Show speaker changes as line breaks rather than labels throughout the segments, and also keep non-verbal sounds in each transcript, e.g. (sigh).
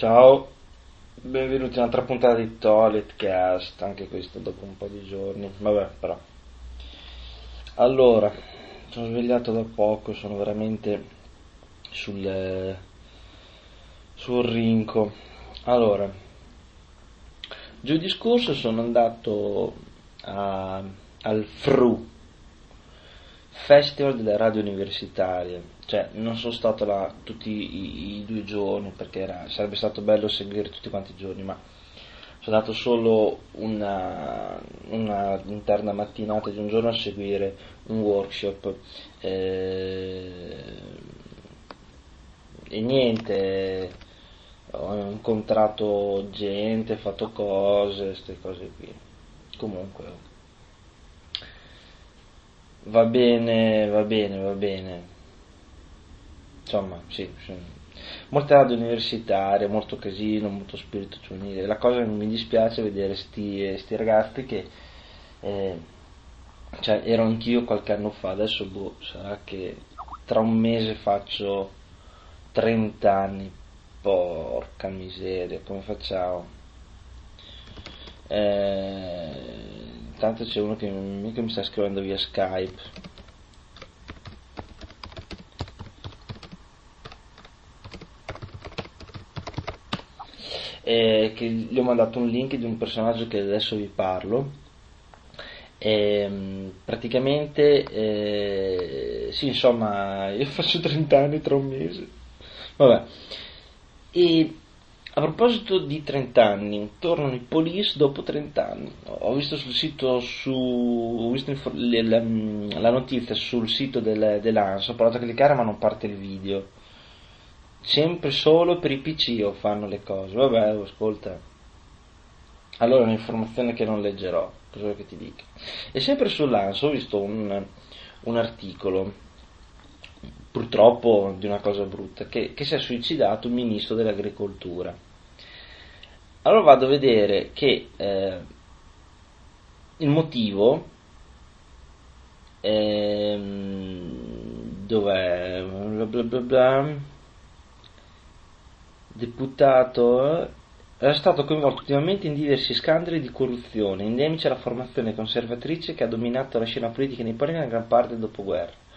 Ciao, benvenuti a un'altra puntata di Toilet Cast, anche questo dopo un po' di giorni, vabbè però. Allora, sono svegliato da poco, sono veramente sul, sul rinco. Allora, giovedì scorso sono andato a, al FRU, Festival delle Radio Universitarie, cioè non sono stato là tutti i, i due giorni perché era, sarebbe stato bello seguire tutti quanti i giorni, ma sono andato solo una, una interna mattinata di un giorno a seguire un workshop eh, e niente, ho incontrato gente, fatto cose, queste cose qui. Comunque va bene, va bene, va bene. Insomma, sì, molte radio universitarie, molto casino, molto spirito giovanile. La cosa che mi dispiace è vedere sti, ragazzi che eh, cioè, ero anch'io qualche anno fa, adesso boh, sarà che tra un mese faccio 30 anni. Porca miseria, come facciamo? Eh, Intanto c'è uno che mica mi sta scrivendo via Skype. E che gli ho mandato un link di un personaggio che adesso vi parlo. E, praticamente, eh, sì, insomma, (laughs) io faccio 30 anni tra un mese. Vabbè. E a proposito di 30 anni, tornano i police dopo 30 anni. Ho visto sul sito, su, ho visto la, notizia sul sito del, dell'ANS, ho provato a cliccare ma non parte il video. Sempre solo per i PC fanno le cose. Vabbè, ascolta. Allora è un'informazione che non leggerò, cosa vuoi che ti dica. E sempre sull'ANS ho visto un, un articolo purtroppo di una cosa brutta, che, che si è suicidato il ministro dell'agricoltura. Allora vado a vedere che eh, il motivo ehm, dov'è bla bla bla bla deputato era stato coinvolto ultimamente in diversi scandali di corruzione endemici alla formazione conservatrice che ha dominato la scena politica nipponica in gran parte del dopoguerra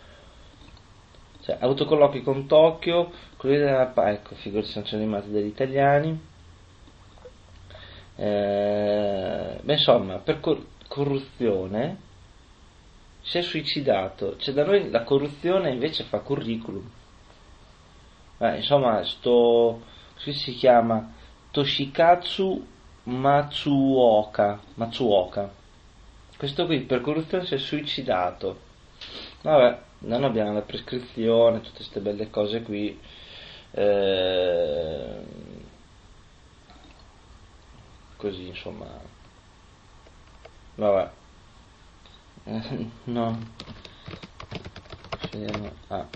cioè, ha avuto colloqui con Tokyo, quelli della ecco, figure sanzioni animate dagli italiani. Eh, beh, insomma, per cor- corruzione si è suicidato. Cioè, da noi la corruzione invece fa curriculum. Eh, insomma, sto. Qui si chiama Toshikatsu Matsuoka. Matsuoka. Questo qui per corruzione si è suicidato. Vabbè, non abbiamo la prescrizione, tutte queste belle cose qui. Eh, così insomma. Vabbè. (laughs) no. Ah.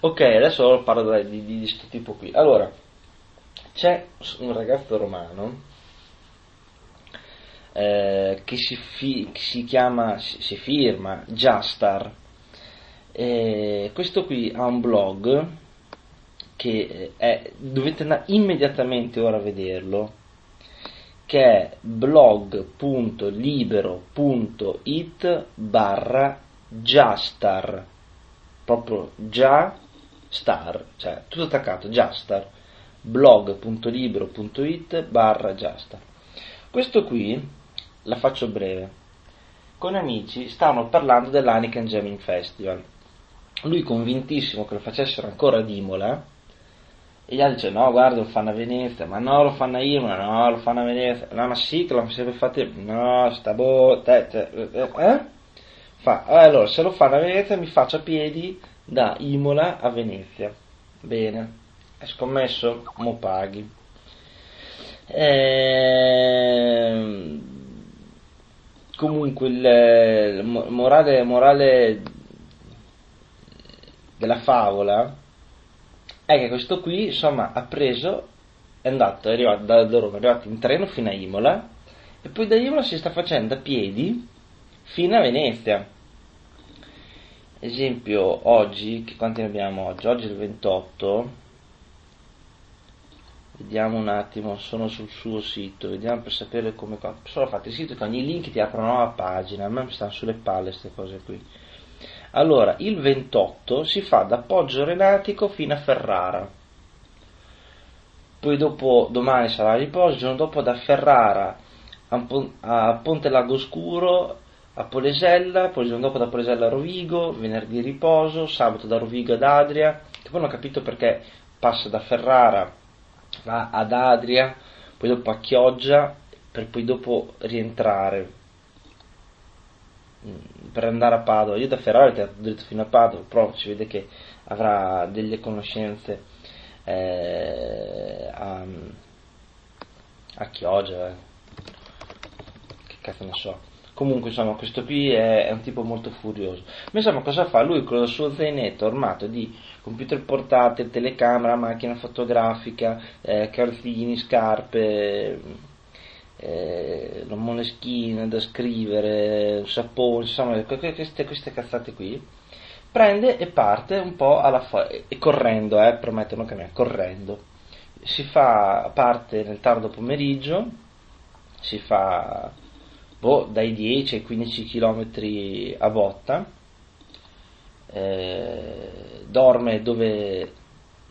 Ok, adesso parlo di, di, di questo tipo qui. Allora, c'è un ragazzo romano eh, che, si fi- si chiama, si, si firma Jastar. Eh, questo qui ha un blog che è, dovete andare immediatamente ora a vederlo, che è blog.libero.it barra Jastar, proprio Jastar, cioè tutto attaccato, Jastar, blog.libero.it barra Jastar. Questo qui la faccio breve. Con amici stavano parlando dell'Aniken Jamming Festival. Lui convintissimo che lo facessero ancora ad Imola, e gli altri dice no guarda lo fanno a Venezia, ma no lo fanno a Imola, no lo fanno a Venezia, no ma sì che l'hanno sempre fatto, no sta botte, eh, eh, eh? Fa, allora se lo fanno a Venezia mi faccio a piedi da Imola a Venezia. Bene, è scommesso? Mo paghi. Ehm comunque il morale, morale della favola è che questo qui insomma ha preso è andato è arrivato da, Roma è arrivato in treno fino a Imola e poi da Imola si sta facendo a piedi fino a Venezia esempio oggi che quanti ne abbiamo oggi? oggi è il 28 Vediamo un attimo, sono sul suo sito, vediamo per sapere come... Solo fate il sito che ogni link ti apre una nuova pagina, a me mi stanno sulle palle queste cose qui. Allora, il 28 si fa da Poggio Renatico fino a Ferrara. Poi dopo, domani sarà riposo, il giorno dopo da Ferrara a Ponte Lago Scuro, a Polesella, poi il giorno dopo da Polesella a Rovigo, venerdì riposo, sabato da Rovigo ad Adria, che poi non ho capito perché passa da Ferrara va ad Adria, poi dopo a Chioggia, per poi dopo rientrare mm, per andare a Padova. Io da Ferrara ho dritto fino a Padova, però si vede che avrà delle conoscenze eh, a, a Chioggia, eh. che cazzo ne so. Comunque, insomma, questo qui è, è, un tipo molto furioso. Ma insomma, cosa fa? Lui con il suo zainetto armato di computer portatile, telecamera, macchina fotografica, eh, calzini, scarpe, eh, la moneschina da scrivere, sapone, insomma, queste, queste cazzate qui, prende e parte un po' alla fa- e correndo, eh, promettono che mi correndo. Si fa parte nel tardo pomeriggio, si fa boh, dai 10 ai 15 km a botta, eh, dorme dove,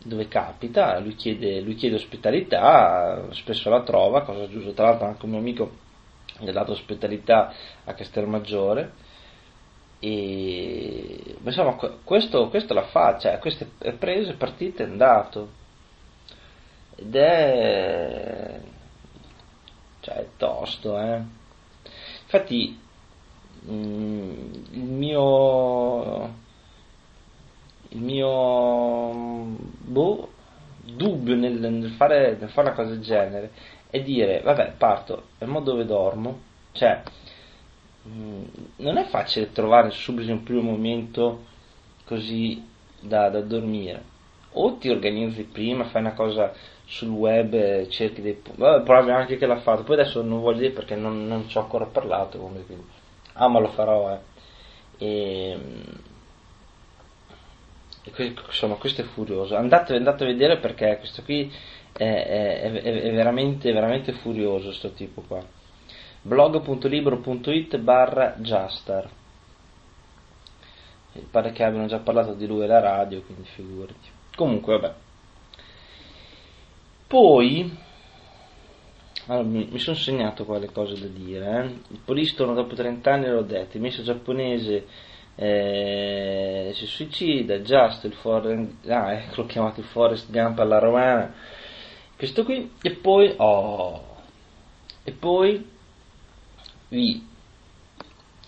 dove capita, lui chiede, lui chiede, ospitalità, spesso la trova, cosa giusta, tra l'altro anche un mio amico gli ha dato ospitalità a Castelmaggiore. E insomma, questo, questo la fa, cioè, questo è preso, è andato. Ed è. cioè, tosto, eh. Infatti, mm, il mio il mio boh, dubbio nel, nel, fare, nel, fare, una cosa del genere è dire vabbè parto e mo dove dormo cioè mh, non è facile trovare subito in un primo momento così da, da, dormire. O ti organizzi prima fai una cosa sul web cerchi dei vabbè provi anche che l'ha fatto. Poi adesso non voglio dire perché non, non ci ho ancora parlato quindi. Ah ma lo farò eh. E, insomma questo è furioso. Andate, andate, a vedere perché questo qui è, è, è, è veramente, veramente furioso questo tipo qua. blog.libro.it barra Justar pare che abbiano già parlato di lui alla radio quindi figurati. Comunque vabbè poi allora, mi, mi sono segnato qua le cose da dire eh. il polistono dopo 30 anni l'ho detto il messo giapponese eh, si suicida, Just il Forrest, ah, ecco, chiamato il Forest Gump alla romana, questo qui, e poi, oh, e poi vi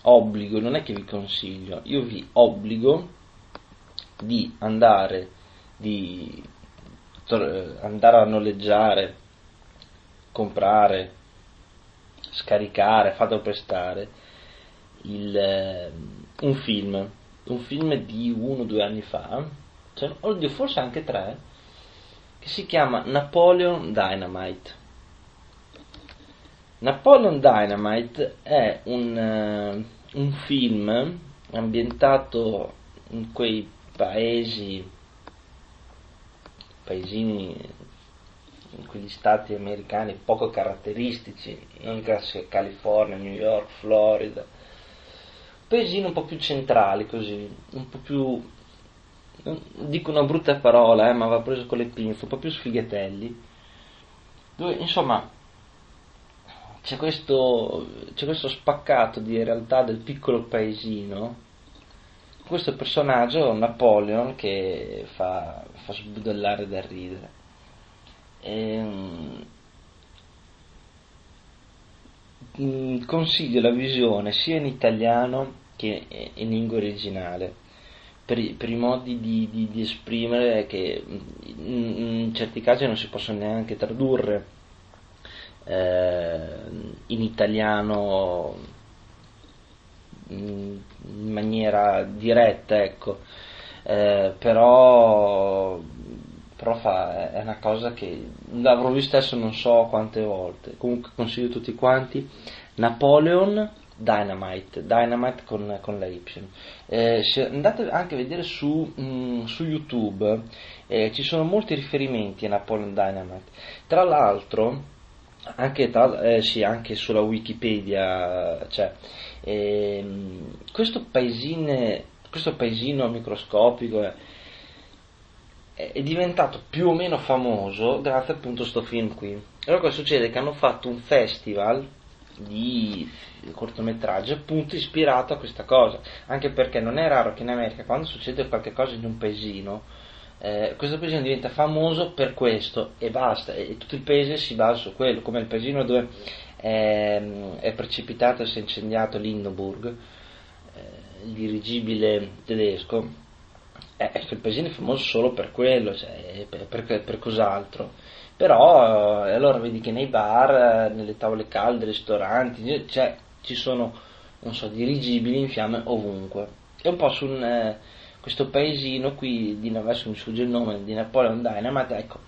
obbligo, non è che vi consiglio, io vi obbligo di andare, di andare a noleggiare, comprare, scaricare, fatelo prestare il, ehm, un film, un film di uno o due anni fa, cioè, oddio, forse anche tre, che si chiama Napoleon Dynamite. Napoleon Dynamite è un, uh, un film ambientato in quei paesi, paesini, in quegli stati americani poco caratteristici, non classica California, New York, Florida, paesini un po' più centrali così, un po' più dico una brutta parola, eh, ma va preso con le pinze, un po' più sfigatelli. Dove, insomma, c'è questo, c'è questo spaccato di realtà del piccolo paesino. Questo personaggio, Napoleon, che fa, fa sbudellare da ridere. E, ehm, mm, consiglio la visione sia in italiano che in lingua originale, per, per i modi di, di, di, esprimere che in, in, certi casi non si possono neanche tradurre eh, in italiano in maniera diretta, ecco. Eh, però, però fa, è una cosa che l'avrò vista adesso non so quante volte. Comunque consiglio a tutti quanti Napoleon Dynamite, Dynamite con, con la Y. Eh, andate anche a vedere su, mh, mm, su YouTube eh, ci sono molti riferimenti a Napoleon Dynamite. Tra l'altro, anche, tra, eh, sì, anche sulla Wikipedia, cioè, ehm, questo, paesine, questo paesino microscopico è, è diventato più o meno famoso grazie appunto a questo film qui. Allora cosa succede? Che hanno fatto un festival di cortometraggio appunto ispirato a questa cosa, anche perché non è raro che in America quando succede qualcosa in un paesino, eh, questo paesino diventa famoso per questo e basta, e tutto il paese si basa su quello, come il paesino dove è, è precipitato e si è incendiato l'Hindenburg, eh, il dirigibile tedesco, eh, il paesino è famoso solo per quello, cioè, per, per, per cos'altro però eh, allora vedi che nei bar, eh, nelle tavole calde, ristoranti, cioè, ci sono, non so, dirigibili in fiamme ovunque. È un po' su un, eh, questo paesino qui, di, adesso mi sfugge il nome, di Napoleon Dynamite, ecco,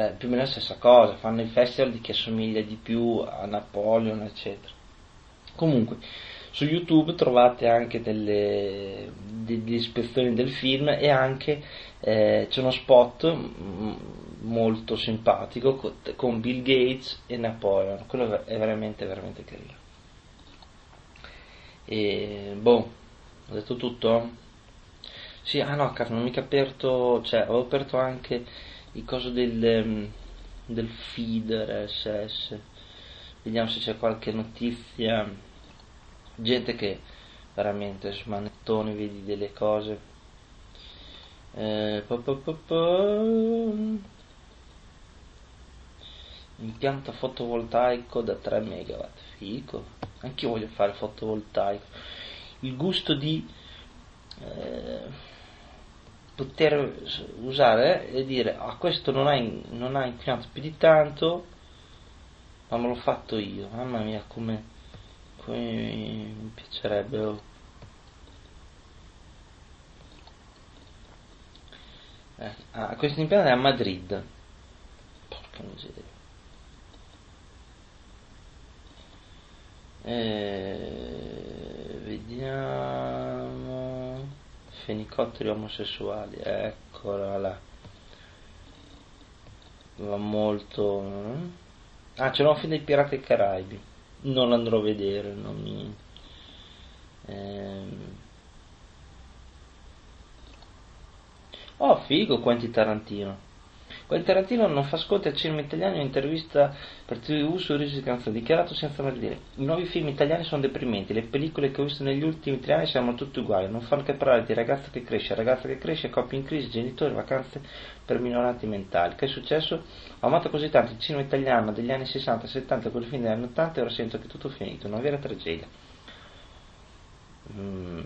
è più o meno la stessa cosa, fanno il festival di chi assomiglia di più a Napoleon, eccetera. Comunque, su YouTube trovate anche delle, delle ispezioni del film e anche eh, c'è uno spot molto simpatico con Bill Gates e Napoleon, quello è veramente veramente carino. E boh, ho detto tutto? Sì, ah no, cazzo, non ho mica aperto, cioè ho aperto anche il coso del, ehm, del feed RSS. Vediamo se c'è qualche notizia. Gente che veramente smanettoni, vedi delle cose. Eh, po, po, po, impianto fotovoltaico da 3 MW, fico, anche io voglio fare fotovoltaico, il gusto di eh, poter usare e dire ah questo non ha, non ha inquinato più di tanto, ma me l'ho fatto io, mamma mia come, come mi piacerebbe. Eh, ah, questo impianto è a Madrid. Porca miseria. Eh, vediamo. Fenicotteri omosessuali, eccola là. Va molto. Ah, c'è un film dei Pirati Caraibi. Non l'andrò a vedere, non mi. Ehm... Oh, figo Quentin Tarantino. Quel Tarantino non fa ascolto al cinema italiano in intervista per TV su Risi Canzone, dichiarato senza mai dire i nuovi film italiani sono deprimenti, le pellicole che ho visto negli ultimi tre anni siamo tutti uguali, non fanno che parlare di ragazza che cresce, ragazza che cresce, coppie in crisi, genitori, vacanze per minoranti mentali. Che è successo? Ho amato così tanto il cinema italiano degli anni 60, 70, quel film degli anni 80 e ora sento che è tutto finito, una vera tragedia. Mm.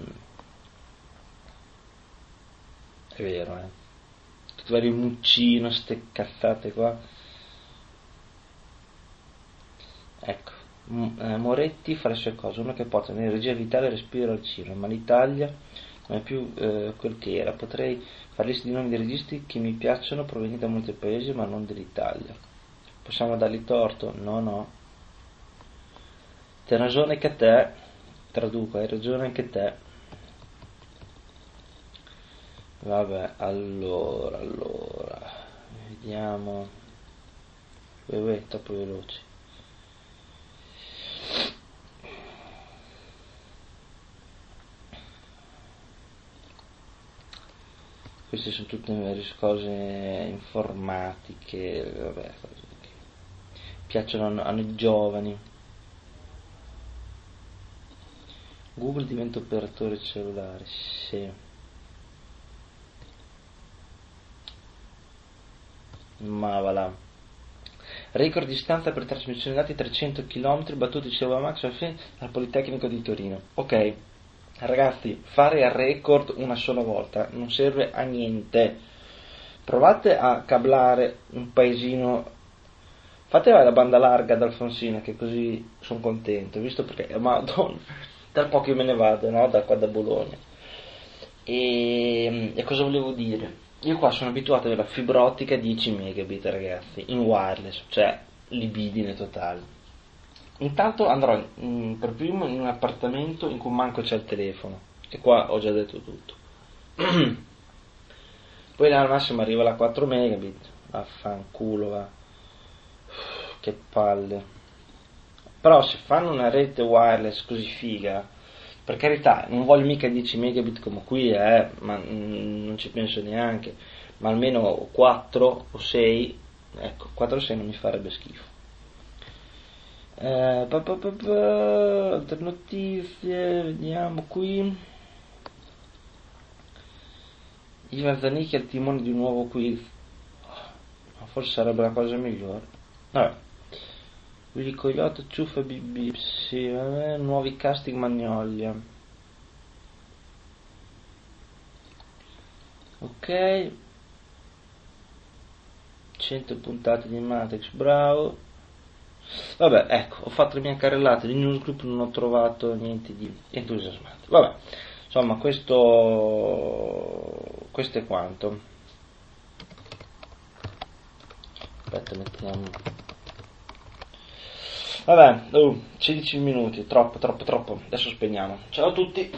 È vero, eh vari muccino, ste cazzate qua. Ecco, eh, Moretti fa le sue cose, uno che porta l'energia vitale e respiro al cinema, ma l'Italia non è più eh, quel che era. Potrei fare liste di nomi di registi che mi piacciono provenienti da molti paesi, ma non dell'Italia. Possiamo dargli torto? No, no. C'è ragione che te, traduco, hai ragione anche te. Vabbè, allora, allora, vediamo. Uè, uè, troppo veloce. Queste sono tutte cose informatiche, vabbè, cose che piacciono a noi giovani. Google diventa operatore cellulare, sì. Ma va là. Record distanza per trasmissione dati 300 km battuti Silva Max al Politecnico di Torino. Ok, ragazzi, fare il record una sola volta non serve a niente. Provate a cablare un paesino. Fate la banda larga ad Alfonsina, che così sono contento, visto perché, madonna, tra poco io me ne vado, no? Da qua da Bologna. E, e cosa volevo dire? Io qua sono abituato alla fibra ottica 10 megabit ragazzi, in wireless, cioè libidine totale. Intanto andrò in, per primo in un appartamento in cui manco c'è il telefono, e qua ho già detto tutto. (clears throat) poi al massimo arriva la 4 megabit, vaffanculo va, che palle. Però se fanno una rete wireless così figa, per carità, non voglio mica 10 megabit come qui, eh, ma mm, non ci penso neanche, ma almeno 4 o 6, ecco, 4 o 6 non mi farebbe schifo. Eh, altre notizie, vediamo qui. Ivan Zanicchi al timone di un nuovo quiz. Forse sarebbe la cosa migliore. Vabbè. Willy Coyote, Ciuffa BB, sì, vabbè, nuovi casting Magnolia. Ok. 100 puntate di Matrix, bravo. Vabbè, ecco, ho fatto le mie carrellate di newsgroup, non ho trovato niente di entusiasmante. Vabbè, insomma, questo, questo è quanto. Aspetta, mettiamo Vabbè, uh, 16 minuti, troppo, troppo, troppo. Adesso spegniamo. Ciao a tutti.